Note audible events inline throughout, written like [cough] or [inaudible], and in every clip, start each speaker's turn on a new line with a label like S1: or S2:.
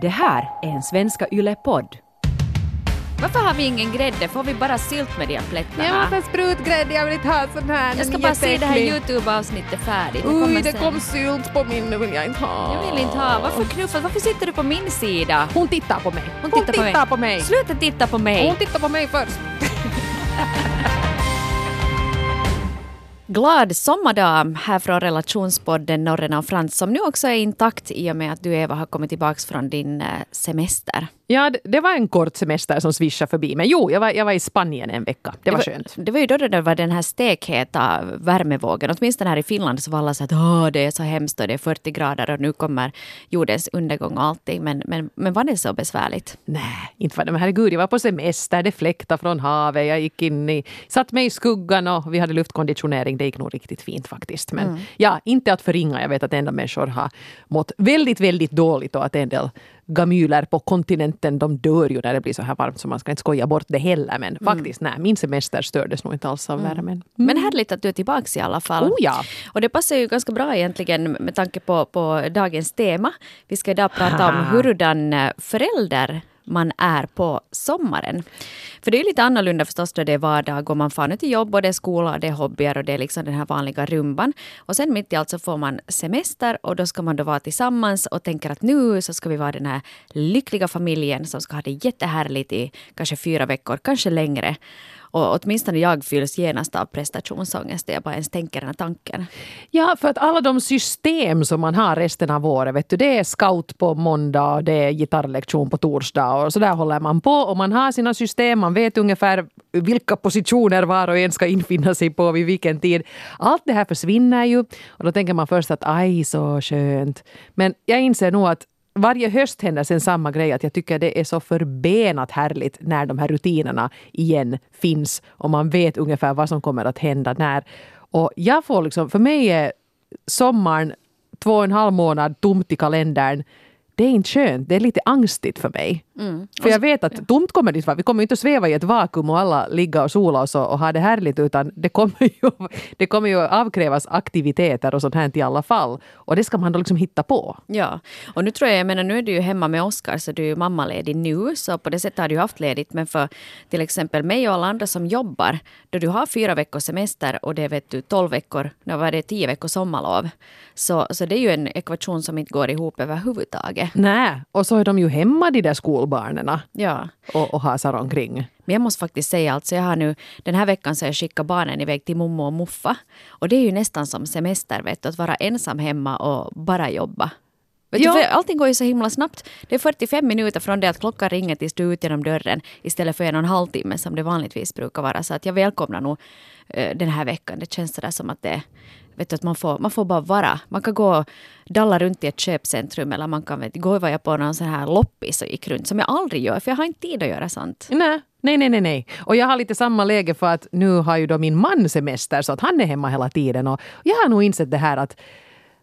S1: Det här är en Svenska Yle-podd.
S2: Varför har vi ingen grädde? Får vi bara sylt med de här plättarna?
S3: Jag måste ha sprutgrädde, jag vill inte ha sån här.
S2: Jag ska bara se det här. Youtube-avsnittet färdigt. Det
S3: Oj, det
S2: sen.
S3: kom sylt på min, nu vill jag inte ha.
S2: Jag vill inte ha. Varför knuffas? Varför sitter du på min sida?
S3: Hon tittar på mig.
S2: Hon tittar, på, mig.
S3: på mig.
S2: Sluta titta på mig!
S3: Hon tittar på mig först. [laughs]
S2: Glad sommardag här från relationspodden Norren och Frans som nu också är intakt i och med att du Eva har kommit tillbaka från din eh, semester.
S3: Ja, det, det var en kort semester som svischade förbi. Men jo, jag var, jag var i Spanien en vecka. Det var skönt.
S2: Det var ju då det var den här stekheta värmevågen. Åtminstone här i Finland så var alla så att Åh, det är så hemskt och det är 40 grader och nu kommer jordens undergång och allting. Men, men, men var det så besvärligt?
S3: Nej, inte var det. Men herregud, jag var på semester, det fläktade från havet, jag gick in i, satt mig i skuggan och vi hade luftkonditionering. Det gick nog riktigt fint faktiskt. Men ja, inte att förringa. Jag vet att en del människor har mått väldigt, väldigt dåligt och att en del gamyler på kontinenten, de dör ju när det blir så här varmt så man ska inte skoja bort det heller. Men faktiskt, nej, min semester stördes nog inte alls av värmen.
S2: Men härligt att du är tillbaks i alla fall.
S3: Oh ja.
S2: Och det passar ju ganska bra egentligen med tanke på, på dagens tema. Vi ska idag prata om hurudan eh, förälder man är på sommaren. För det är ju lite annorlunda förstås då det är vardag och man far nu till jobb och det är skola och det är hobbyer och det är liksom den här vanliga rumban. Och sen mitt i allt så får man semester och då ska man då vara tillsammans och tänker att nu så ska vi vara den här lyckliga familjen som ska ha det jättehärligt i kanske fyra veckor, kanske längre. Och åtminstone jag fylls genast av prestationsångest där jag bara ens tänker den här tanken.
S3: Ja, för att alla de system som man har resten av året, vet du, det är scout på måndag och det är gitarrlektion på torsdag och så där håller man på och man har sina system, man vet ungefär vilka positioner var och en ska infinna sig på vid vilken tid. Allt det här försvinner ju och då tänker man först att aj så skönt. Men jag inser nog att varje höst händer sen samma grej att jag tycker det är så förbenat härligt när de här rutinerna igen finns och man vet ungefär vad som kommer att hända när. Och jag får liksom, för mig är sommaren två och en halv månad tomt i kalendern det är inte skönt, det är lite angstigt för mig. För jag vet att tomt kommer det inte vara. Vi kommer inte att sväva i ett vakuum och alla ligga och sola oss och, och ha det härligt utan det kommer ju, [laughs] det kommer ju avkrävas aktiviteter och sånt här i alla fall. Och det ska man då liksom hitta på.
S2: Ja, och nu tror jag, jag menar nu är du ju hemma med Oskar så du är ju mammaledig nu så på det sättet har du haft ledigt men för till exempel mig och alla andra som jobbar då du har fyra veckors semester och det är vet du 12 veckor, nu var det tio veckors sommarlov så, så det är ju en ekvation som inte går ihop överhuvudtaget.
S3: Nej, och så är de ju hemma de där skolbarnen
S2: Ja.
S3: och, och hasar omkring.
S2: Men jag måste faktiskt säga, alltså jag har nu den här veckan så har jag skickat barnen iväg till mommo och muffa. Och det är ju nästan som semester, vet du, att vara ensam hemma och bara jobba. Vet
S3: Ja.
S2: du, allting går ju så himla snabbt. Det är 45 minuter från det att klockan ringer tills du är ut genom dörren istället för en och en halv timme som det vanligtvis brukar vara. Så att jag välkomnar nog eh, den här veckan. Det känns sådär som att det Vet du, att man, får, man får bara vara. Man kan gå och dalla runt i ett köpcentrum eller man kan vet, gå var jag på någon sån här loppis och gick runt som jag aldrig gör för jag har inte tid att göra sånt.
S3: Nej, nej, nej, nej, nej. Och jag har lite samma läge för att nu har ju då min man semester så att han är hemma hela tiden. Och jag har nog insett det här att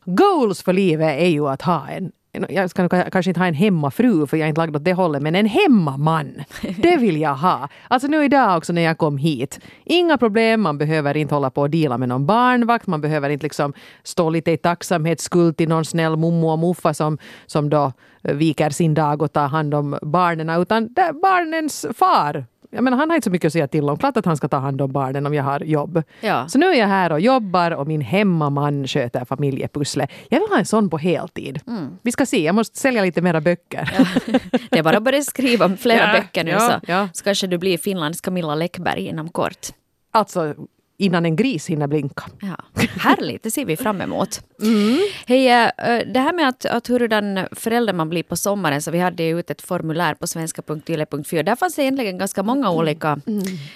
S3: goals för livet är ju att ha en jag ska kanske inte ha en hemmafru för jag är inte lagd åt det hållet, men en hemmaman. Det vill jag ha. Alltså nu idag också när jag kom hit. Inga problem, man behöver inte hålla på och dela med någon barnvakt, man behöver inte liksom stå lite i tacksamhetsskuld till någon snäll mommo och muffa som, som då eh, viker sin dag och tar hand om barnen, utan barnens far jag menar, han har inte så mycket att säga till om. Klart att han ska ta hand om barnen om jag har jobb.
S2: Ja.
S3: Så nu är jag här och jobbar och min hemmaman sköter familjepusslet. Jag vill ha en sån på heltid. Vi ska se, jag måste sälja lite mera böcker. [laughs]
S2: Det är bara att börja skriva flera
S3: Ja,
S2: böcker nu
S3: ja,
S2: så,
S3: ja.
S2: så kanske du blir Finlands Camilla Läckberg inom kort.
S3: Alltså, innan en gris hinner blinka.
S2: Ja. Härligt, det ser vi fram emot. [laughs]
S3: Mm.
S2: Hej, eh, det här med att, att hurdan förälder man blir på sommaren, så vi hade ju ut ett formulär på svenska.yle.4. Där fanns det egentligen ganska många
S3: Mm.
S2: olika,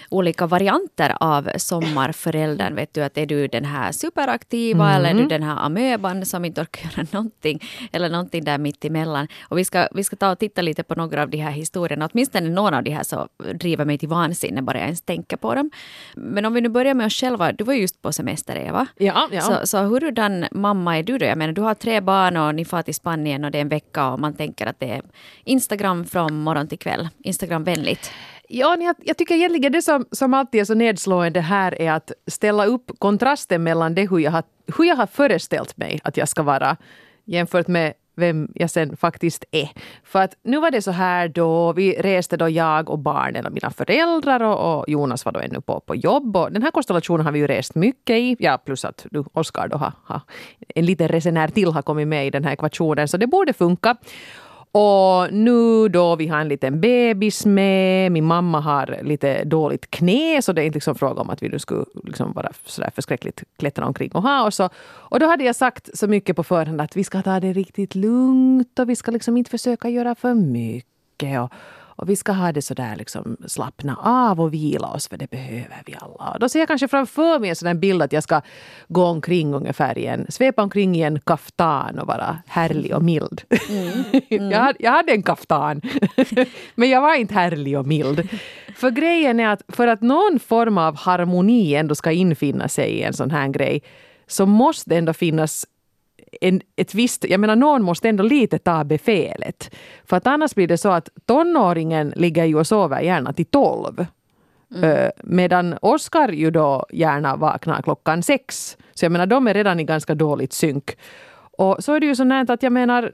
S2: olika varianter av sommarföräldern. Vet du att är du den här superaktiva eller är
S3: Mm.
S2: du den här amöban som inte orkar göra någonting eller någonting där mitt emellan. Och vi ska, vi ska ta och titta lite på några av de här historierna. Åtminstone några av de här så driver mig till vansinne bara jag ens tänker på dem. Men om vi nu börjar med oss själva. Du var ju just på semester Eva.
S3: Ja, ja.
S2: Så, så hurdan mamma är du då? Jag menar, du har tre barn och ni far till Spanien och det är en vecka och man tänker att det är Instagram från morgon till kväll. Instagramvänligt.
S3: Ja, jag, jag tycker egentligen det som, som alltid är så nedslående här är att ställa upp kontrasten mellan det hur jag har, hur jag har föreställt mig att jag ska vara jämfört med vem jag sen faktiskt är. För att nu var det så här då, vi reste då jag och barnen och mina föräldrar och, och Jonas var då ännu på, på jobb. Och den här konstellationen har vi ju rest mycket i. Ja, plus att du, Oskar då har, har en liten resenär till har kommit med i den här ekvationen, så det borde funka. Och nu då vi har en liten bebis med, min mamma har lite dåligt knä så det är inte liksom fråga om att vi nu skulle liksom vara sådär förskräckligt klättra omkring och ha oss. så. och då hade jag sagt så mycket på förhand att vi ska ta det riktigt lugnt och vi ska liksom inte försöka göra för mycket. Och, och vi ska ha det så där liksom slappna av och vila oss för det behöver vi alla. Och då ser jag kanske framför mig en sån bild att jag ska gå omkring ungefär i en, svepa omkring i en kaftan och vara härlig och mild. Mm. Mm. [laughs] jag, jag hade en kaftan. [laughs] Men jag var inte härlig och mild. För grejen är att för att någon form av harmoni ändå ska infinna sig i en sån här grej så måste det ändå finnas en, ett visst, jag menar någon måste ändå lite ta befälet. För att annars blir det så att tonåringen ligger ju och sover gärna till tolv. Mm. Medan Oskar ju då gärna vaknar klockan sex. Så jag menar de är redan i ganska dåligt synk. Och så är det ju så nänt att jag menar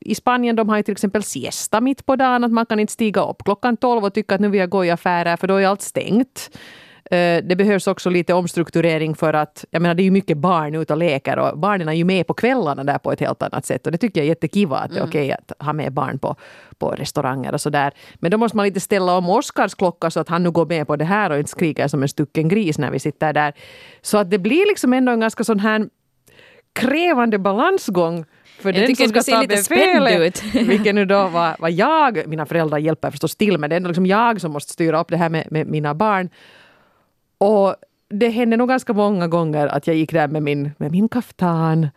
S3: i Spanien de har ju till exempel siesta mitt på dagen. Att man kan inte stiga upp klockan tolv och tycka att nu vill jag gå i affärer för då är allt stängt. Eh, det behövs också lite omstrukturering för att, jag menar det är ju mycket barn ute och leker och barnen är ju med på kvällarna där på ett helt annat sätt och det tycker jag är jättekiva att det är mm. okej att ha med barn på, på restauranger och sådär. Men då måste man lite ställa om Oskars klocka så att han nu går med på det här och inte skriker som en stucken gris när vi sitter där. Så att det blir liksom ändå en ganska sån här krävande balansgång för
S2: jag den som ska ta befälet, [laughs]
S3: vilket nu då var, var jag, mina föräldrar hjälper förstås till men det är ändå liksom jag som måste styra upp det här med, med mina barn. Och det hände nog ganska många gånger att jag gick där med min, med min kaftan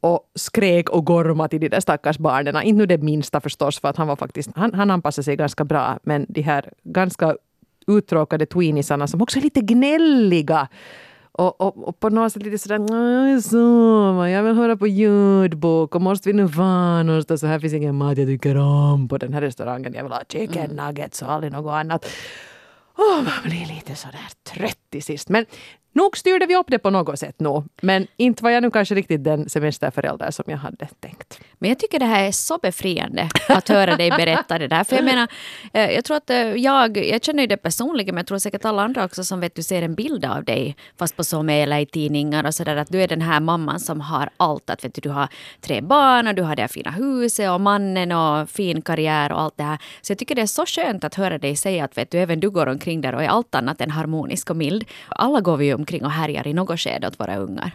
S3: och skrek och gormade till de där stackars barnen. Inte nu det minsta förstås, för att han var faktiskt, han, han anpassade sig ganska bra. Men de här ganska uttråkade tweenisarna som också är lite gnälliga. Och, och, och på något sätt lite sådär, så, jag vill höra på ljudbok och måste vi nu vara någonstans så här finns ingen mat jag tycker om på den här restaurangen. Jag vill ha chicken mm. nuggets och aldrig något annat. Oh, man blir lite sådär trött till sist. Men nog styrde vi upp det på något sätt nu. Men inte var jag nu kanske riktigt den semesterförälder som jag hade tänkt.
S2: Men jag tycker det här är så befriande att höra dig berätta det där. För jag menar, eh, jag tror att eh, jag, jag känner ju det personligen men jag tror säkert alla andra också som vet du ser en bild av dig fast på SOME eller i tidningar och sådär att du är den här mamman som har allt. Att vet du, du har tre barn och du har det här fina huset och mannen och fin karriär och allt det här. Så jag tycker det är så skönt att höra dig säga att vet du, även du går omkring där och är allt annat än harmonisk och mild. Alla går vi omkring och härjar i något skede åt våra ungar.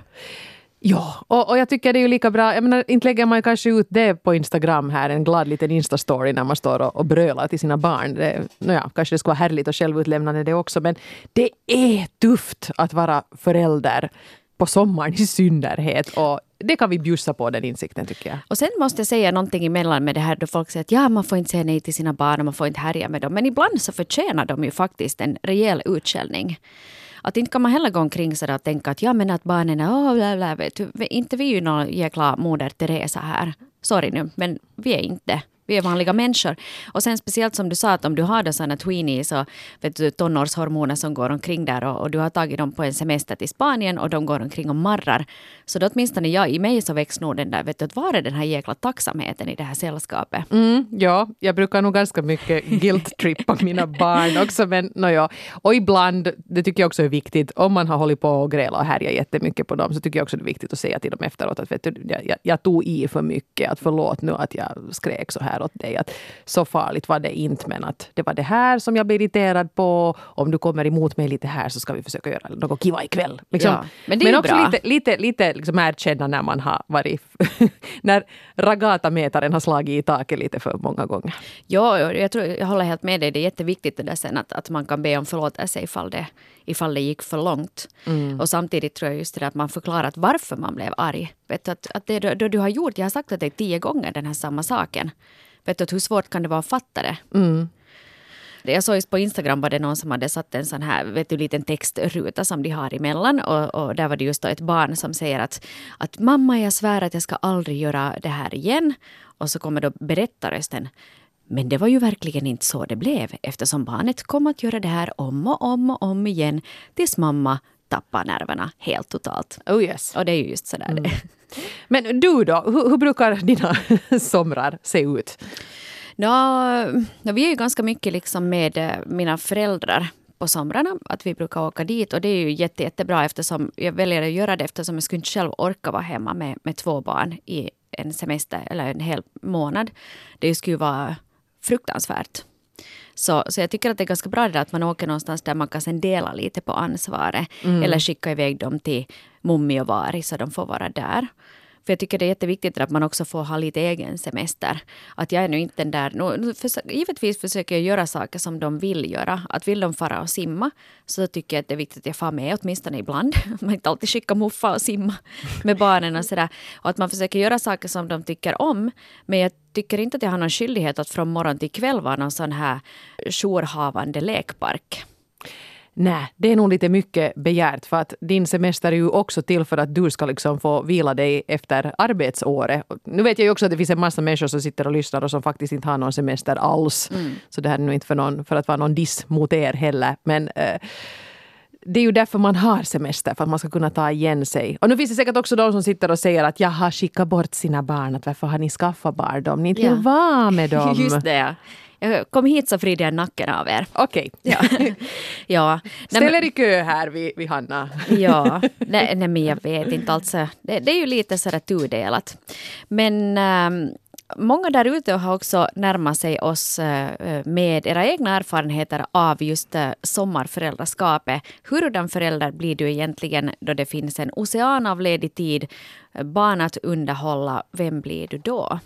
S3: Ja, och, och jag tycker det är ju lika bra. Jag menar, inte lägger man kanske ut det på Instagram här, en glad liten Insta-story när man står och, och brölar till sina barn. Det, nåja, kanske det skulle vara härligt och självutlämnande det också, men det är tufft att vara förälder på sommaren i synnerhet. Och det kan vi bjussa på den insikten tycker jag.
S2: Och sen måste jag säga någonting emellan med det här då folk säger att ja, man får inte säga nej till sina barn och man får inte härja med dem. Men ibland så förtjänar de ju faktiskt en rejäl utskällning. Att inte kan man heller gå omkring sådär och tänka att ja men att barnen är oh, bla, bla, vet du, inte vi är ju någon jäkla moder Teresa här. Sorry nu, men vi är inte. Vi är vanliga människor. Och sen speciellt som du sa att om du har sådana tweenies och vet du, tonårshormoner som går omkring där och, och, du har tagit dem på en semester till Spanien och de går omkring och marrar. Så då åtminstone jag, i mig så väcks nog den där, vet du, att var är den här jäkla tacksamheten i det här sällskapet?
S3: Mm, ja, jag brukar nog ganska mycket guilt-trippa mina barn också. Men nåja. Och ibland, det tycker jag också är viktigt, om man har hållit på och grälat och härjat jättemycket på dem så tycker jag också det är viktigt att säga till dem efteråt att vet du, jag, jag tog i för mycket, att förlåt nu att jag skrek så här åt dig. Att så farligt var det inte, men att det var det här som jag blev irriterad på. Om du kommer emot mig lite här så ska vi försöka göra något kiva ikväll. Liksom. Ja,
S2: men det är men också
S3: bra. lite, lite, lite liksom erkänna när man har varit... [laughs] när ragatametaren har slagit i taket lite för många gånger.
S2: Ja, jag, tror, jag håller helt med dig. Det är jätteviktigt det där sen att, att man kan be om förlåtelse ifall det, ifall det gick för långt. Mm. Och samtidigt tror jag just det att man förklarar varför man blev arg. Vet du, att, att det då, då du har gjort, jag har sagt till dig tio gånger den här samma saken. Vet du, hur svårt kan det vara att fatta det?
S3: Mm.
S2: Jag såg på Instagram var det någon som hade satt en sån här vet du, liten textruta som de har emellan. Och, och där var det just ett barn som säger att, att mamma jag svär att jag ska aldrig göra det här igen. Och så kommer då berättarrösten. Men det var ju verkligen inte så det blev eftersom barnet kom att göra det här om och om och om igen tills mamma tappar nerverna helt totalt.
S3: Oh yes.
S2: Och det är ju just sådär det. [laughs]
S3: Men du då, hur, hur brukar dina [laughs] somrar se ut?
S2: Nå, nå, vi är ju ganska mycket liksom med eh, mina föräldrar på somrarna, att vi brukar åka dit. Och det är ju jätte, jättebra eftersom jag väljer att göra det eftersom jag skulle inte själv orka vara hemma med, med två barn i en semester eller en hel månad. Det skulle vara fruktansvärt. Så, så jag tycker att det är ganska bra det där att man åker någonstans där man kan sen dela lite på ansvaret. Eller skicka iväg dem till Mummi och Vari så de får vara där. För jag tycker det är jätteviktigt att man också får ha lite egen semester. Att jag är nu inte den där... Nu, för, givetvis försöker jag göra saker som de vill göra. Att vill de fara och simma så tycker jag att det är viktigt att jag far med åtminstone ibland. [laughs] Man inte alltid skicka muffa och simma med barnen och sådär. Och att man försöker göra saker som de tycker om. Men jag tycker inte att jag har någon skyldighet att från morgon till kväll vara någon sån här jourhavande lekpark.
S3: Nej, det är nog lite mycket begärt för att din semester är ju också till för att du ska liksom få vila dig efter arbetsåret. Nu vet jag ju också att det finns en massa människor som sitter och lyssnar och som faktiskt inte har någon semester alls. Mm. Så det här är nog inte för, någon, för att vara någon diss mot er heller. Men eh, det är ju därför man har semester, för att man ska kunna ta igen sig. Och nu finns det säkert också de som sitter och säger att jag har skickat bort sina barn. Att varför har ni skaffat barn? De ni inte vill ja. vara med [laughs] dem.
S2: Just det. Kom hit så frider jag nacken av er.
S3: Okej. Okay.
S2: Ja. [laughs] ja.
S3: Ställ er i kö här vid, vid Hanna. [laughs]
S2: ja, [laughs] nej, nej, men jag vet inte. Alltså, det, det är ju lite sådär tudelat. Men ähm, många där ute har också närmat sig oss äh, med era egna erfarenheter av just äh, sommarföräldraskapet. Hurdan förälder blir du egentligen då det finns en ocean av ledig tid, barn att underhålla? Vem blir du då?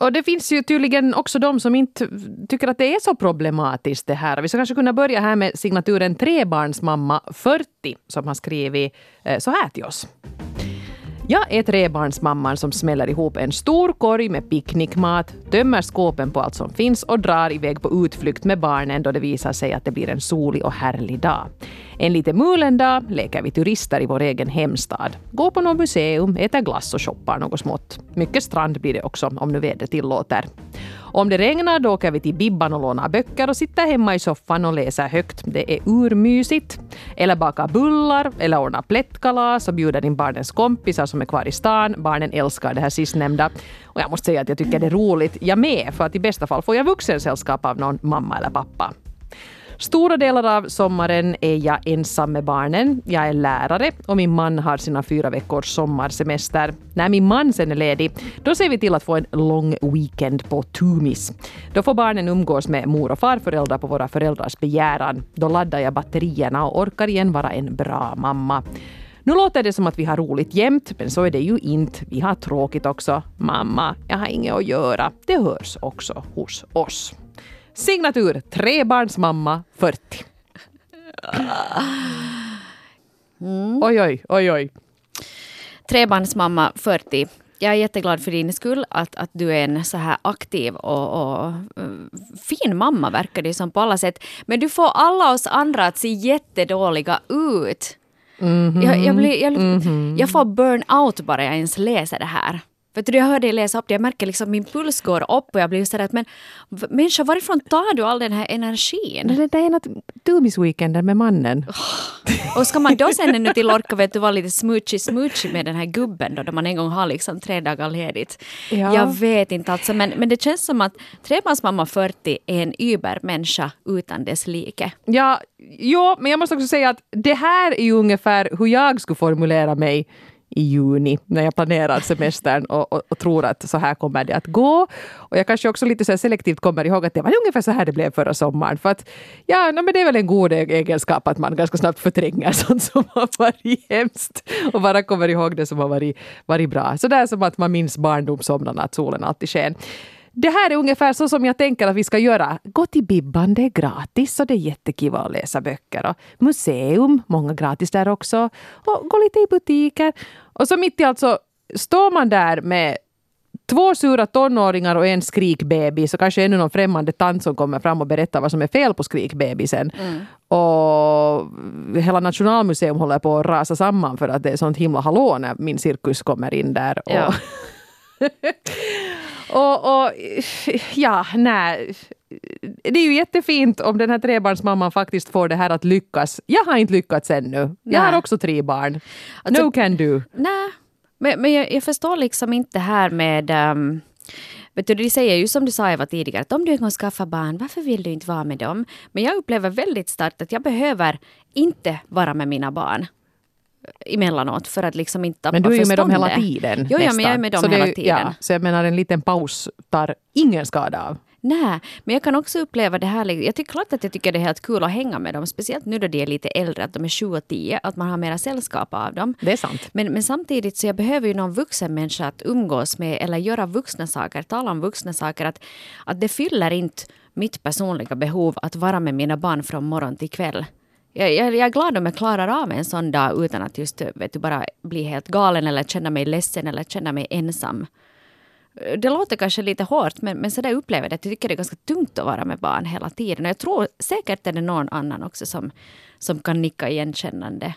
S3: Och det finns ju tydligen också de som inte tycker att det är så problematiskt det här. Vi ska kanske kunna börja här med signaturen trebarnsmamma 40 som har skrivit eh, så här till oss. Jag är trebarnsmamman som smäller ihop en stor korg med picknickmat, tömmer skåpen på allt som finns och drar iväg på utflykt med barnen då det visar sig att det blir en solig och härlig dag. En lite mulen dag leker vi turister i vår egen hemstad. Går på något museum, äter glass och shoppar något smått. Mycket strand blir det också om nu vädret tillåter. Om det regnar då åker vi till Bibban och lånar böcker och sitter hemma i soffan och läser högt. Det är urmysigt. Eller bakar bullar, eller ordnar plättkalas och bjuder in barnens kompisar som är kvar i stan. Barnen älskar det här sistnämnda. Och jag måste säga att jag tycker det är roligt. Jag med, för att i bästa fall får jag vuxensällskap av någon mamma eller pappa. Stora delar av sommaren är jag ensam med barnen. Jag är lärare och min man har sina fyra veckors sommarsemester. När min man sen är ledig, då ser vi till att få en lång weekend på Tumis. Då får barnen umgås med mor och farföräldrar på våra föräldrars begäran. Då laddar jag batterierna och orkar igen vara en bra mamma. Nu låter det som att vi har roligt jämt, men så är det ju inte. Vi har tråkigt också. Mamma, jag har inget att göra. Det hörs också hos oss. Signatur trebarnsmamma 40. Mm. Oj, oj, oj, oj.
S2: Trebarnsmamma 40. Jag är jätteglad för din skull att, att du är en så här aktiv och, och uh, fin mamma verkar det som på alla sätt. Men du får alla oss andra att se jättedåliga ut. Mm -hmm. jag, jag, blir, jag, mm -hmm. jag får burn-out bara jag ens läser det här. Vet du, jag hör dig läsa upp det, jag märker liksom min puls går upp och jag blir sådär att men människa varifrån tar du all den här energin?
S3: Det är något tumisweekenden med mannen.
S2: Och ska man då sen ännu till orka vet du, vara lite smoochy smoochy med den här gubben då, då man en gång har liksom tre dagar ledigt. Ja. Jag vet inte alltså men, men det känns som att trebarnsmamma 40 är en übermänniska utan dess like.
S3: Ja, jo, men jag måste också säga att det här är ju ungefär hur jag skulle formulera mig i juni när jag planerar semestern och, och, och, tror att så här kommer det att gå. Och jag kanske också lite så selektivt kommer ihåg att det var ungefär så här det blev förra sommaren. För att ja, no, men det är väl en god e- egenskap att man ganska snabbt förtränger [laughs] sånt som har varit hemskt och bara kommer ihåg det som har varit, varit bra. Så där som att man minns barndomssomnarna, att solen alltid sken. Det här är ungefär så som jag tänker att vi ska göra. Gå till Bibban, det är gratis och det är jättekiva att läsa böcker. Och museum, många gratis där också. Och gå lite i butiker. Och så mitt i allt så står man där med två sura tonåringar och en skrikbebis och kanske ännu någon främmande tant som kommer fram och berättar vad som är fel på skrikbebisen. Mm. Och hela Nationalmuseum håller på att rasa samman för att det är sånt himla hallå när min cirkus kommer in där.
S2: Ja. [laughs]
S3: och, och ja, nej. det är ju jättefint om den här trebarnsmamman faktiskt får det här att lyckas. Jag har inte lyckats ännu. Jag
S2: Nej.
S3: har också tre barn.
S2: Alltså-
S3: no can do.
S2: Nej, men, men jag, jag förstår liksom inte här med... Um, vet du, de säger ju som du sa Eva tidigare, att om du en gång skaffar barn, varför vill du inte vara med dem? Men jag upplever väldigt starkt att jag behöver inte vara med mina barn emellanåt för att liksom inte tappa
S3: Men du är ju med dem hela tiden.
S2: Jo, ja, men jag är med dem
S3: så det,
S2: hela tiden.
S3: Ja, så jag menar en liten paus tar ingen skada av.
S2: Nej, men jag kan också uppleva det här. Jag tycker klart att jag tycker det är helt kul att hänga med dem. Speciellt nu då de är lite äldre, att de är 7 och 10. Att man har mera sällskap av dem.
S3: Det är sant.
S2: Men, men samtidigt så jag behöver ju någon vuxen människa att umgås med eller göra vuxna saker, tala om vuxna saker. Att, att det fyller inte mitt personliga behov att vara med mina barn från morgon till kväll. Jag, jag, jag är glad om jag klarar av en sån dag utan att just vet du, bara bli helt galen eller känna mig ledsen eller känna mig ensam. Det låter kanske lite hårt men, men så där upplever jag det. Jag tycker det är ganska tungt att vara med barn hela tiden. Och jag tror säkert är det någon annan också som, som kan nicka igenkännande.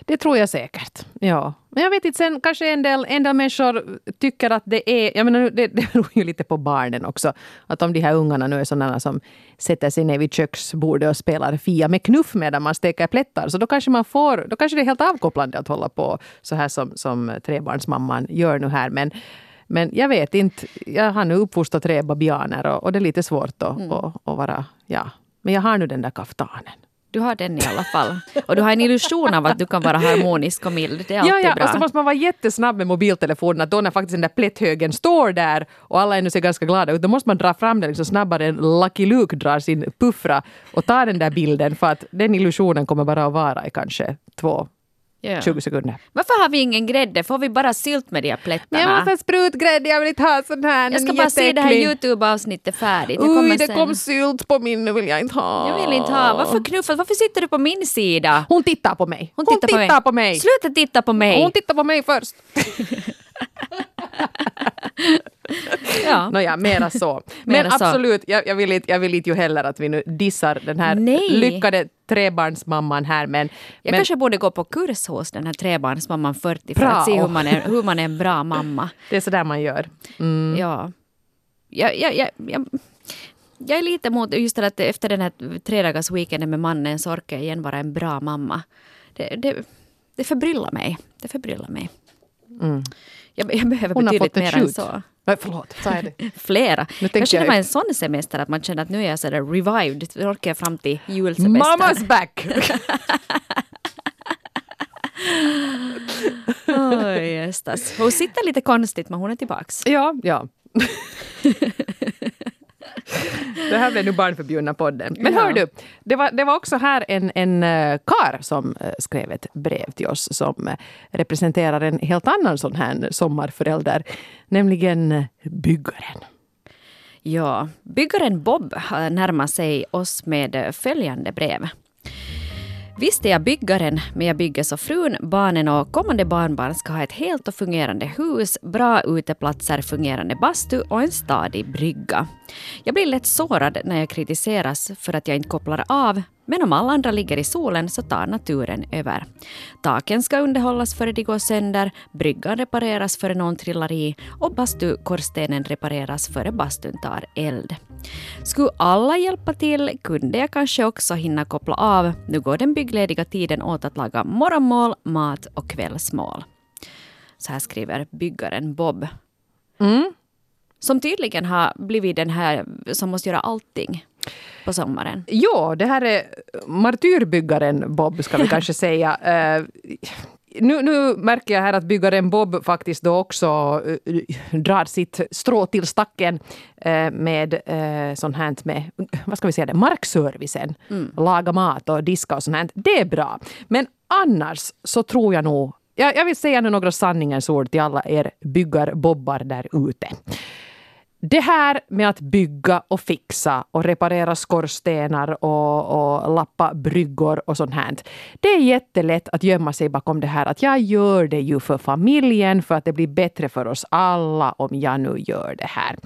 S3: Det tror jag säkert. Ja. Men jag vet inte, sen kanske en del, en del människor tycker att det är... Jag menar, det, det beror ju lite på barnen också. Att om de här ungarna nu är sådana som sätter sig ner vid köksbordet och spelar Fia med knuff medan man steker plättar. Så då kanske man får... Då kanske det är helt avkopplande att hålla på så här som, som trebarnsmamman gör nu här. Men, men jag vet inte. Jag har nu uppfostrat tre babianer och, och det är lite svårt att,
S2: Mm.
S3: att, att vara... Ja. Men jag har nu den där kaftanen.
S2: Du har den i alla fall. Och du har en illusion av att du kan vara harmonisk och mild. Det är alltid
S3: Ja, ja,
S2: bra.
S3: och så måste man vara jättesnabb med mobiltelefonen. Att då när faktiskt den där plätthögen står där och alla ännu ser ganska glada ut, då måste man dra fram den liksom snabbare än Lucky Luke drar sin puffra och tar den där bilden för att den illusionen kommer bara att vara i kanske två,
S2: Ja.
S3: 20 sekunder.
S2: Varför har vi ingen grädde? Får vi bara sylt med de här plättarna?
S3: Jag måste ha sprutgrädde, jag vill inte ha sån här.
S2: Jag ska bara se det här. Youtube-avsnittet färdigt.
S3: Oj, det
S2: sen.
S3: kom sylt på min, nu vill jag inte ha.
S2: Jag vill inte ha. Varför knuffas? Varför sitter du på min sida?
S3: Hon tittar på mig.
S2: Hon tittar,
S3: på mig.
S2: Sluta titta på mig!
S3: Hon tittar på mig först. [laughs]
S2: ja.
S3: Nåja, mera så. [laughs] Men
S2: Mera så.
S3: absolut, jag, jag, vill inte, jag vill inte ju heller att vi nu dissar den här
S2: Nej.
S3: lyckade trebarnsmamman här. Men,
S2: Jag
S3: men
S2: kanske borde gå på kurs hos den här trebarnsmamman 40 för
S3: Bra.
S2: att se hur man, är, hur man är en bra mamma.
S3: det är så där man gör. Mm.
S2: Ja. Jag, jag, jag, jag, jag är lite emot just det att efter den här tredagars weekenden med mannen så orkar jag igen vara en bra mamma. Det, det, det förbryllar mig. Det förbryllar mig. Jag, jag behöver.
S3: Hon
S2: betydligt mer än så.
S3: Nej, förlåt? [laughs]
S2: Flera.
S3: Nu jag
S2: det var en sån semester att man kände att nu är jag sådär revived. Nu orkar jag fram till julsemestern.
S3: Mammas back! [laughs] [laughs]
S2: Oj. Hon sitter lite konstigt men hon är tillbaks.
S3: ja, ja. Det här blev nu barnförbjudna podden. Men
S2: Ja.
S3: hör du, det var, det var också här en, en uh, kar som eh, skrev ett brev till oss som eh, representerar en helt annan sån här sommarförälder, nämligen eh, byggaren.
S2: Ja, byggaren Bob har närmat sig oss med följande brev. Visst är jag byggaren, men jag bygger så frun, barnen och kommande barnbarn ska ha ett helt och fungerande hus, bra uteplatser, fungerande bastu och en stadig brygga. Jag blir lätt sårad när jag kritiseras för att jag inte kopplar av, men om alla andra ligger i solen så tar naturen över. Taken ska underhållas före de går sönder, bryggan repareras före någon trillar i och bastukorstenen repareras före bastun tar eld. Skulle alla hjälpa till kunde jag kanske också hinna koppla av. Nu går den bygglediga tiden åt att laga morgonmål, mat och kvällsmål. Så här skriver byggaren Bob. Som tydligen har blivit den här som måste göra allting på sommaren.
S3: Ja, det här är martyrbyggaren Bob, ska vi [laughs] kanske säga. Eh, nu, nu märker jag här att byggaren Bob faktiskt då också eh, drar sitt strå till stacken eh, med uh, sånt här med, vad ska vi säga, det, markservicen. Laga mat och diska och sånt här. Det är bra. Men annars så tror jag nog jag, jag vill säga nu några sanningens ord till alla er byggarbobbar där ute. Det här med att bygga och fixa och reparera skorstenar och, och lappa bryggor och sånt här. Det är jättelätt att gömma sig bakom det här att jag gör det ju för familjen för att det blir bättre för oss alla om jag nu gör det här.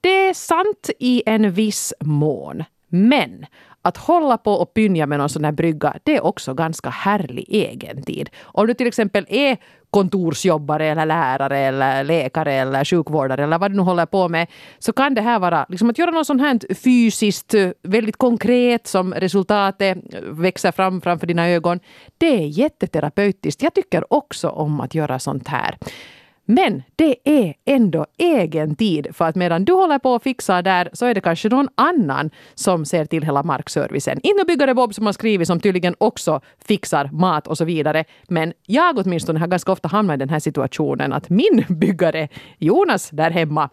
S3: Det är sant i en viss mån. Men att hålla på och pynja med någon sån här brygga, det är också ganska härlig egentid. Om du till exempel är kontorsjobbare eller lärare eller läkare eller sjukvårdare eller vad du nu håller på med så kan det här vara liksom att göra något sånt här fysiskt väldigt konkret som resultatet växer fram framför dina ögon. Det är jätteterapeutiskt. Jag tycker också om att göra sånt här. Men det är ändå egen tid för att medan du håller på och fixar där så är det kanske någon annan som ser till hela markservicen. Inte byggare Bob som har skrivit som tydligen också fixar mat och så vidare. Men jag åtminstone har ganska ofta hamnat i den här situationen att min [laughs] byggare Jonas där hemma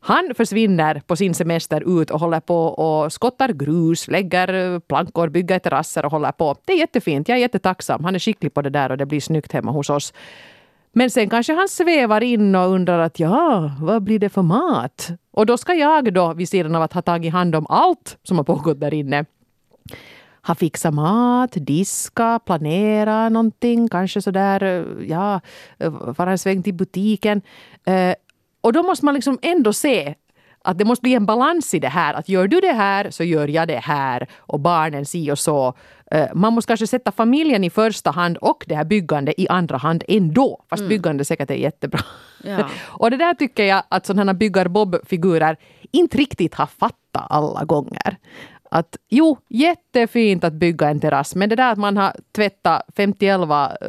S3: han försvinner på sin semester ut och håller på och skottar grus, lägger plankor, bygger terrasser och håller på. Det är jättefint. Jag är jättetacksam. Han är skicklig på det där och det blir snyggt hemma hos oss. Men sen kanske han svävar in och undrar att ja, vad blir det för mat? Och då ska jag då, vid sidan av att ha tagit hand om allt som har pågått där inne, ha fixat mat, diska, planera någonting, kanske sådär, ja, eh, vara en sväng till butiken. Eh, och då måste man liksom ändå se att det måste bli en balans i det här. Att gör du det här så gör jag det här och barnen si och så. Eh, man måste kanske sätta familjen i första hand och det här byggandet i andra hand ändå. Fast mm. byggande säkert är jättebra. Ja. [laughs] och det där tycker jag att sådana byggar-bob-figurer inte riktigt har fattat alla gånger. Att jo, jättefint att bygga en terrass, men det där att man har tvättat 51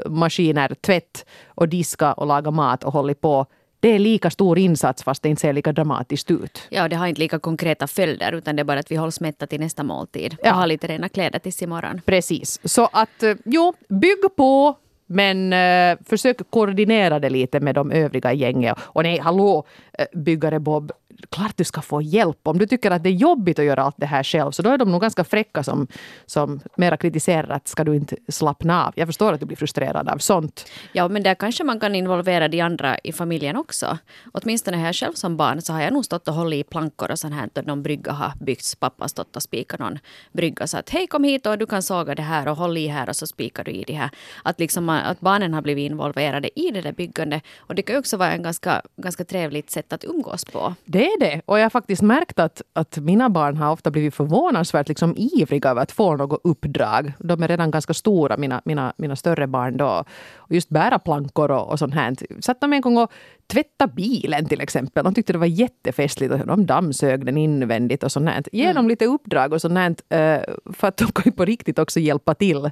S3: maskiner tvätt och diska och laga mat och hållit på det är lika stor insats fast det inte ser lika dramatiskt ut.
S2: Ja, det har inte lika konkreta följder utan det är bara att vi hålls mätta till nästa måltid ja. och har lite rena kläder tills imorgon.
S3: Precis. Så att eh, jo, bygg på men uh, försök koordinera det lite med de övriga gänget. Och nej, hallå, uh, byggare Bob, klart du ska få hjälp. Om du tycker att det är jobbigt att göra allt det här själv så då är de nog ganska fräcka som, som mera kritiserar att ska du inte slappna av. Jag förstår att du blir frustrerad av sånt.
S2: Ja, men där kanske man kan involvera de andra i familjen också. Åtminstone här själv som barn så har jag nog stått och hållit i plankor och sånt här och någon brygga har byggts. Pappa har stått och spikat någon brygga så att hej kom hit och du kan såga det här och håll i här och så spikar du i det här. Att, liksom, att barnen har blivit involverade i det där byggandet. Och det kan ju också vara en ganska, ganska trevligt sätt att umgås på.
S3: Det är det. Och jag har faktiskt märkt att, att mina barn har ofta blivit förvånansvärt liksom ivriga över att få något uppdrag. De är redan ganska stora, mina, mina, mina större barn. Då. Och just bära plankor och, och sånt här. Satt de en gång och tvätta bilen till exempel. De tyckte det var jättefestligt. Och de dammsög den invändigt och sånt här. Ge mm. dem lite uppdrag och sånt här. Eh, för att de kan ju på riktigt också hjälpa till.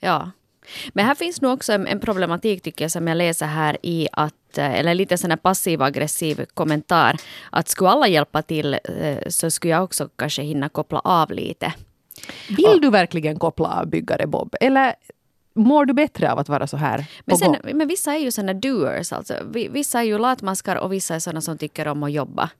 S2: Ja. Men här finns nog också en, en problematik tycker jag som jag läser här i att eh, eller lite sån här passiv aggressiv kommentar. Att skulle alla hjälpa till eh, så skulle jag också kanske hinna koppla av lite.
S3: Vill du verkligen koppla av byggare Bob? Eller mår du bättre av att vara så här?
S2: Men, sen, men vissa är ju såna doers. Alltså. Vissa är ju latmaskar och vissa är såna som tycker om att jobba.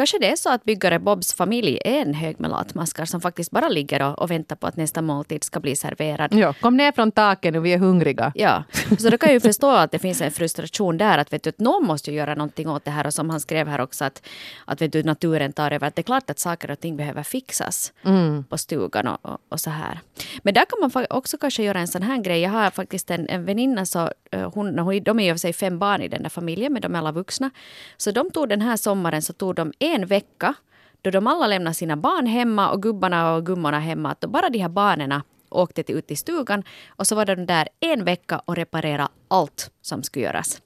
S2: Kanske det är så att byggare Bobs familj är en hög med latmaskar som faktiskt bara ligger och, och väntar på att nästa måltid ska bli serverad.
S3: Ja, kom ner från taket nu, vi är hungriga.
S2: Ja, så då kan jag ju förstå att det finns en frustration där. Att, vet du, någon måste ju göra någonting åt det här. Och som han skrev här också att, att vet du, naturen tar över. Att det är klart att saker och ting behöver fixas mm. på stugan och, och, och, så här. Men där kan man också kanske göra en sån här grej. Jag har faktiskt en, en väninna, så, eh, hon, hon, de är ju sig fem barn i den där familjen, men de är alla vuxna. Så de tog den här sommaren så tog de en vecka då de alla lämnade sina barn hemma och gubbarna och gummorna hemma. Att bara de här barnen åkte till, ut till stugan och så var de där en vecka och reparerade allt som skulle göras.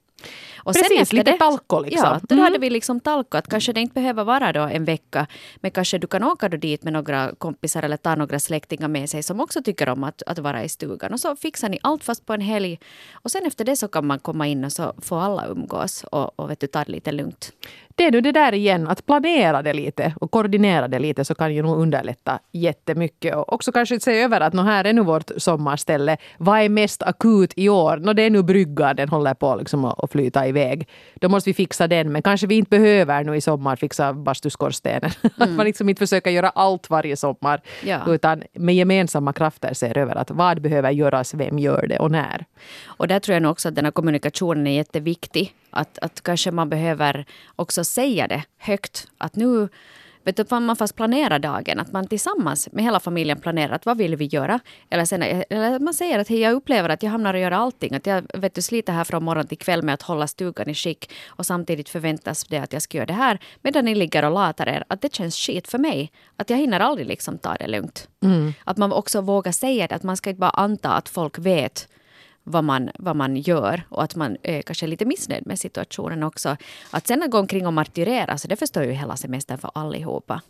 S3: Och Precis, lite det, talko liksom.
S2: Ja, då mm. hade vi liksom talko. Att kanske det inte behöver vara då en vecka. Men kanske du kan åka då dit med några kompisar eller ta några släktingar med sig som också tycker om att, att vara i stugan. Och så fixar ni allt fast på en helg. Och sen efter det så kan man komma in och så får alla umgås och, och vet du, ta det lite lugnt
S3: det är nu det där igen, att planera det lite och koordinera det lite så kan ju nog underlätta jättemycket. Och också kanske se över att nå här är nu vårt sommarställe. Vad är mest akut i år? Nå, det är nu bryggan, den håller på liksom att flyta iväg. Då måste vi fixa den, men kanske vi inte behöver nu i sommar fixa bastuskorstenen. [laughs] Mm. att man liksom inte försöker göra allt varje sommar. Ja. Utan med gemensamma krafter ser över att vad behöver göras, vem gör det och när.
S2: Och där tror jag nog också att den här kommunikationen är jätteviktig. Att, att kanske man behöver också säga det högt. Att nu vet du, man fast planerar dagen, att man tillsammans med hela familjen planerar att vad vill vi göra? Eller, sen, eller man säger att hej, jag upplever att jag hamnar och gör allting. Att jag vet du, sliter här från morgon till kväll med att hålla stugan i skick och samtidigt förväntas det att jag ska göra det här medan ni ligger och latar er. Att det känns skit för mig. Att jag hinner aldrig liksom ta det lugnt. Mm. Att man också vågar säga det, att man ska inte bara anta att folk vet vad man, vad man gör och att man eh, är kanske lite missnöjd med situationen också. Att sen gå omkring och martyrera, så det förstår ju hela semestern för allihopa.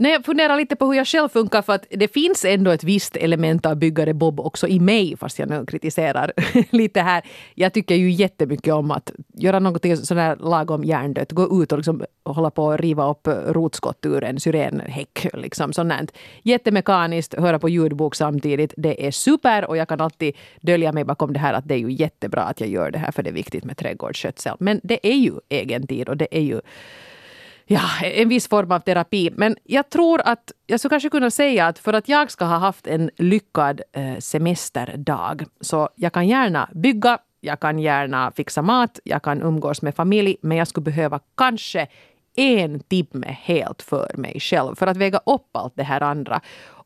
S3: Nej, jag funderar lite på hur jag själv funkar för att det finns ändå ett visst element av byggare Bob också i mig fast jag nu kritiserar [laughs] lite här. Jag tycker ju jättemycket om att göra något sådär lagom hjärndött. Gå ut och liksom hålla på att riva upp rotskott ur en syrenhäck. Liksom, sånt. Jättemekaniskt, höra på ljudbok samtidigt. Det är super och jag kan alltid dölja mig bakom det här att det är ju jättebra att jag gör det här för det är viktigt med trädgårdsskötsel. Men det är ju egen tid och det är ju ja, en viss form av terapi. Men jag tror att jag skulle kanske kunna säga att för att jag ska ha haft en lyckad eh, semesterdag så jag kan gärna bygga, jag kan gärna fixa mat, jag kan umgås med familj men jag skulle behöva kanske en timme helt för mig själv för att väga upp allt det här andra.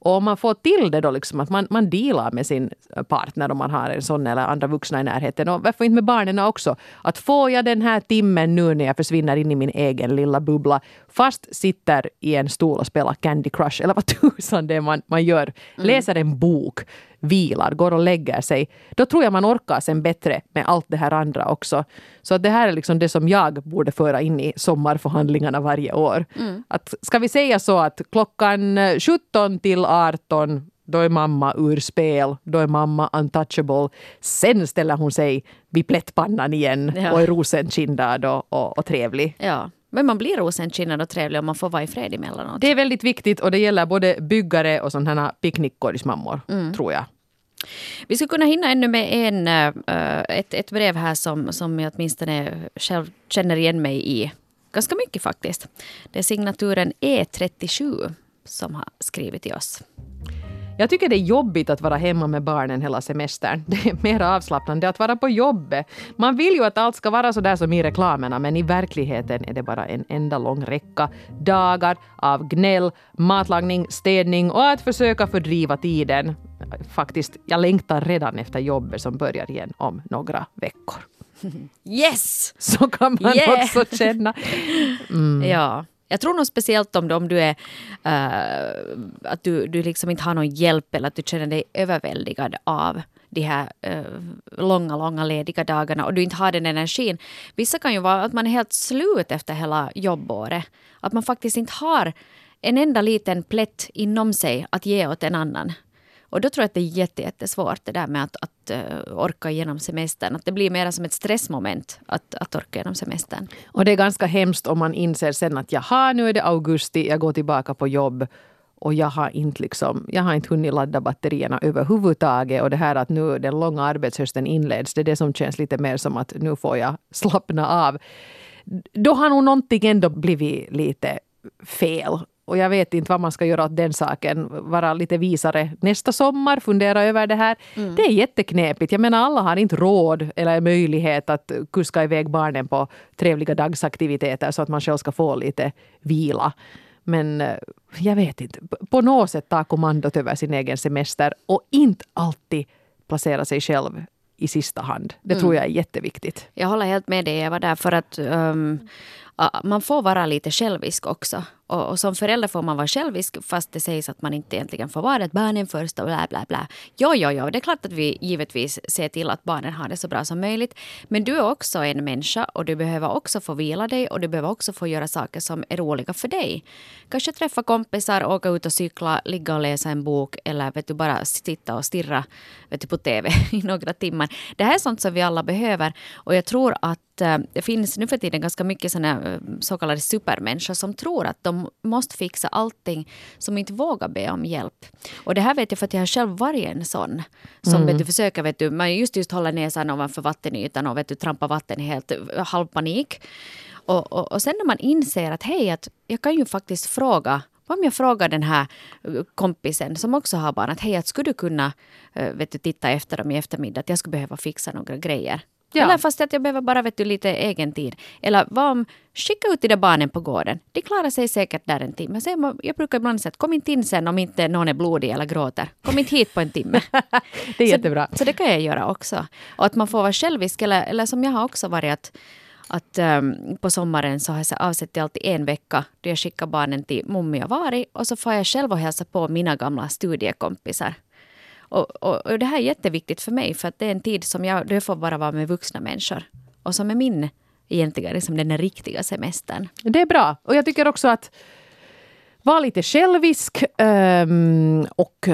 S3: Och om man får till det då liksom att man, man dealar med sin partner om man har en sån eller andra vuxna i närheten. Och varför inte med barnen också? Att får jag den här timmen nu när jag försvinner in i min egen lilla bubbla fast sitter i en stol och spelar Candy Crush eller vad [laughs] tusan det är man, man gör. Mm. Läser en bok vilar, går och lägger sig, då tror jag man orkar sen bättre med allt det här andra också. Så det här är liksom det som jag borde föra in i sommarförhandlingarna varje år. Mm. Att, ska vi säga så att klockan 17 till 18 då är mamma ur spel, då är mamma untouchable. Sen ställer hon sig vid plättpannan igen ja. och är rosenkindad och, och, och trevlig.
S2: Ja. Men man blir rosenkinnad och trevlig om man får vara i fred emellanåt.
S3: Det är väldigt viktigt och det gäller både byggare och sådana picknickkorgsmammor, mm. tror jag.
S2: Vi skulle kunna hinna ännu med en, uh, ett, ett brev här som, som jag åtminstone själv känner igen mig i. Ganska mycket faktiskt. Det är signaturen E37 som har skrivit till oss.
S3: Jag tycker det är jobbigt att vara hemma med barnen hela semestern. [laughs] Det är mer avslappnande att vara på jobbet. Man vill ju att allt ska vara så där som i reklamerna men i verkligheten är det bara en enda lång räcka dagar av gnäll, matlagning, städning och att försöka fördriva tiden. Faktiskt, jag längtar redan efter jobbet som börjar igen om några veckor. [laughs]
S2: Yes!
S3: Så kan man yeah. också känna. [laughs]
S2: Mm. Ja. Jag tror nog speciellt om, om du är uh, att du, du liksom inte har någon hjälp eller att du känner dig överväldigad av de här uh, långa, långa lediga dagarna och du inte har den energin. Vissa kan ju vara att man är helt slut efter hela jobbåret. Att man faktiskt inte har en enda liten plätt inom sig att ge åt en annan. Och då tror jag att det är jätte, jättesvårt det där med att, att uh, orka igenom semestern. Att det blir mer som ett stressmoment att, att orka igenom semestern.
S3: Och det är ganska hemskt om man inser sen att jaha, nu är det augusti, jag går tillbaka på jobb och jag har inte, liksom, jag har inte hunnit ladda batterierna överhuvudtaget. Och det här att nu den långa arbetshösten inleds, det är det som känns lite mer som att nu får jag [laughs] slappna av. Då har nog någonting ändå blivit lite fel. Och jag vet inte vad man ska göra åt den saken. Vara lite visare nästa sommar, fundera över det här. Mm. Det är jätteknepigt. Jag menar alla har inte råd eller möjlighet att kuska iväg barnen på trevliga dagsaktiviteter så att man själv ska få lite vila. Men eh, jag vet inte. På något sätt ta kommandot över sin egen semester och inte alltid placera sig själv i sista hand. Det mm. tror jag är jätteviktigt.
S2: Jag håller helt med dig Eva där för att um, Ah, man får vara lite självisk också. Och, och, som förälder får man vara självisk fast det sägs att man inte egentligen får vara det. Barnen först och bla bla bla. Jo, jo, jo, det är klart att vi givetvis ser till att barnen har det så bra som möjligt. Men du är också en människa och du behöver också få vila dig och du behöver också få göra saker som är roliga för dig. Kanske träffa kompisar, åka ut och cykla, ligga och läsa en bok eller vet du, bara sitta och stirra vet du, på TV [laughs] i några timmar. Det här är sånt som vi alla behöver och jag tror att eh, det finns nu för tiden ganska mycket sådana så kallade supermänniskor som tror att de måste fixa allting som inte vågar be om hjälp. Och det här vet jag för att jag har själv varit en sån. Som mm. vet du, försöker, vet du, man just, just håller näsan ovanför vattenytan och vet du, trampar vatten i helt eh, halvpanik. Och, och, och sen när man inser att hej, att jag kan ju faktiskt fråga om jag frågar den här kompisen som också har barn att hej, att skulle du kunna vet du, titta efter dem i eftermiddag, att jag skulle behöva fixa några grejer
S3: Ja.
S2: Eller fast att jag behöver bara vet du, lite egen tid. Eller vad om skicka ut de där barnen på gården. De klarar sig säkert där en timme. Så jag brukar ibland säga att kom inte in sen om inte någon är blodig eller gråter. Kom inte hit på en timme. [laughs]
S3: Det är
S2: så,
S3: jättebra.
S2: Så det kan jag göra också. Och att man får vara självisk. Eller, eller som jag har också varit att att um, på sommaren så har jag avsett alltid en vecka då jag skickar barnen till mummi och Vari och så får jag själv och hälsa på mina gamla studiekompisar. Och, och, och, det här är jätteviktigt för mig för att det är en tid som jag, då jag får bara vara med vuxna människor. Och som är min egentligen liksom den riktiga semestern.
S3: Det är bra. Och jag tycker också att var lite självisk um, och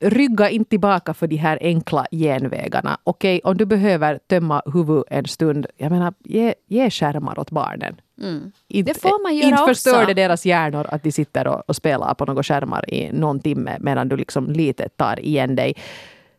S3: rygga inte tillbaka för de här enkla genvägarna. Okej, okay, om du behöver tömma huvudet en stund, jag menar, ge, ge skärmar åt barnen.
S2: Mm. Inte, det får man göra
S3: Inte förstör
S2: också.
S3: det deras hjärnor att de sitter och, och spelar på några skärmar i någon timme medan du liksom lite tar igen dig.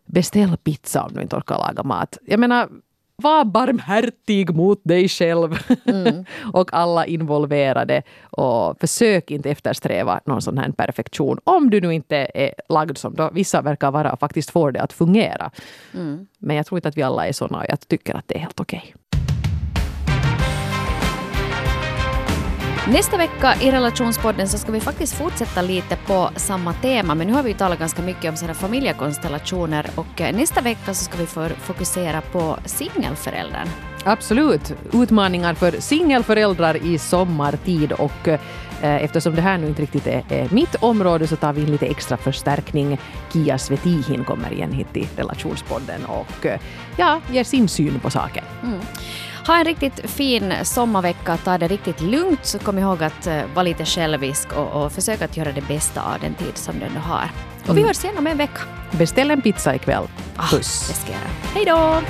S3: Beställ pizza om du inte orkar laga mat. Jag menar, var barmhärtig mot dig själv mm. [laughs] och alla involverade. Och försök inte eftersträva någon sån här perfektion. Om du nu inte är lagd som då vissa verkar vara och faktiskt får det att fungera. Mm. Men jag tror inte att vi alla är såna och jag tycker att det är helt okej. Okay.
S2: Nästa vecka i relationspodden så ska vi faktiskt fortsätta lite på samma tema, men nu har vi talat ganska mycket om sådana familjekonstellationer och eh, nästa vecka så ska vi fokusera på singelföräldern.
S3: Absolut. Utmaningar för singelföräldrar i sommartid och eh, eftersom det här nu inte riktigt är, är mitt område så tar vi in lite extra förstärkning. Kia Svetihin kommer igen hit till relationspodden och eh, ja, ger sin syn på saken. Mm.
S2: Ha en riktigt fin sommarvecka, ta det riktigt lugnt, så kom ihåg att uh, vara lite självisk och, och försök att göra det bästa av den tid som du har. Och vi mm. hörs igen om en vecka.
S3: Beställ en pizza ikväll.
S2: Puss. Ah, det ska jag göra. Hej då!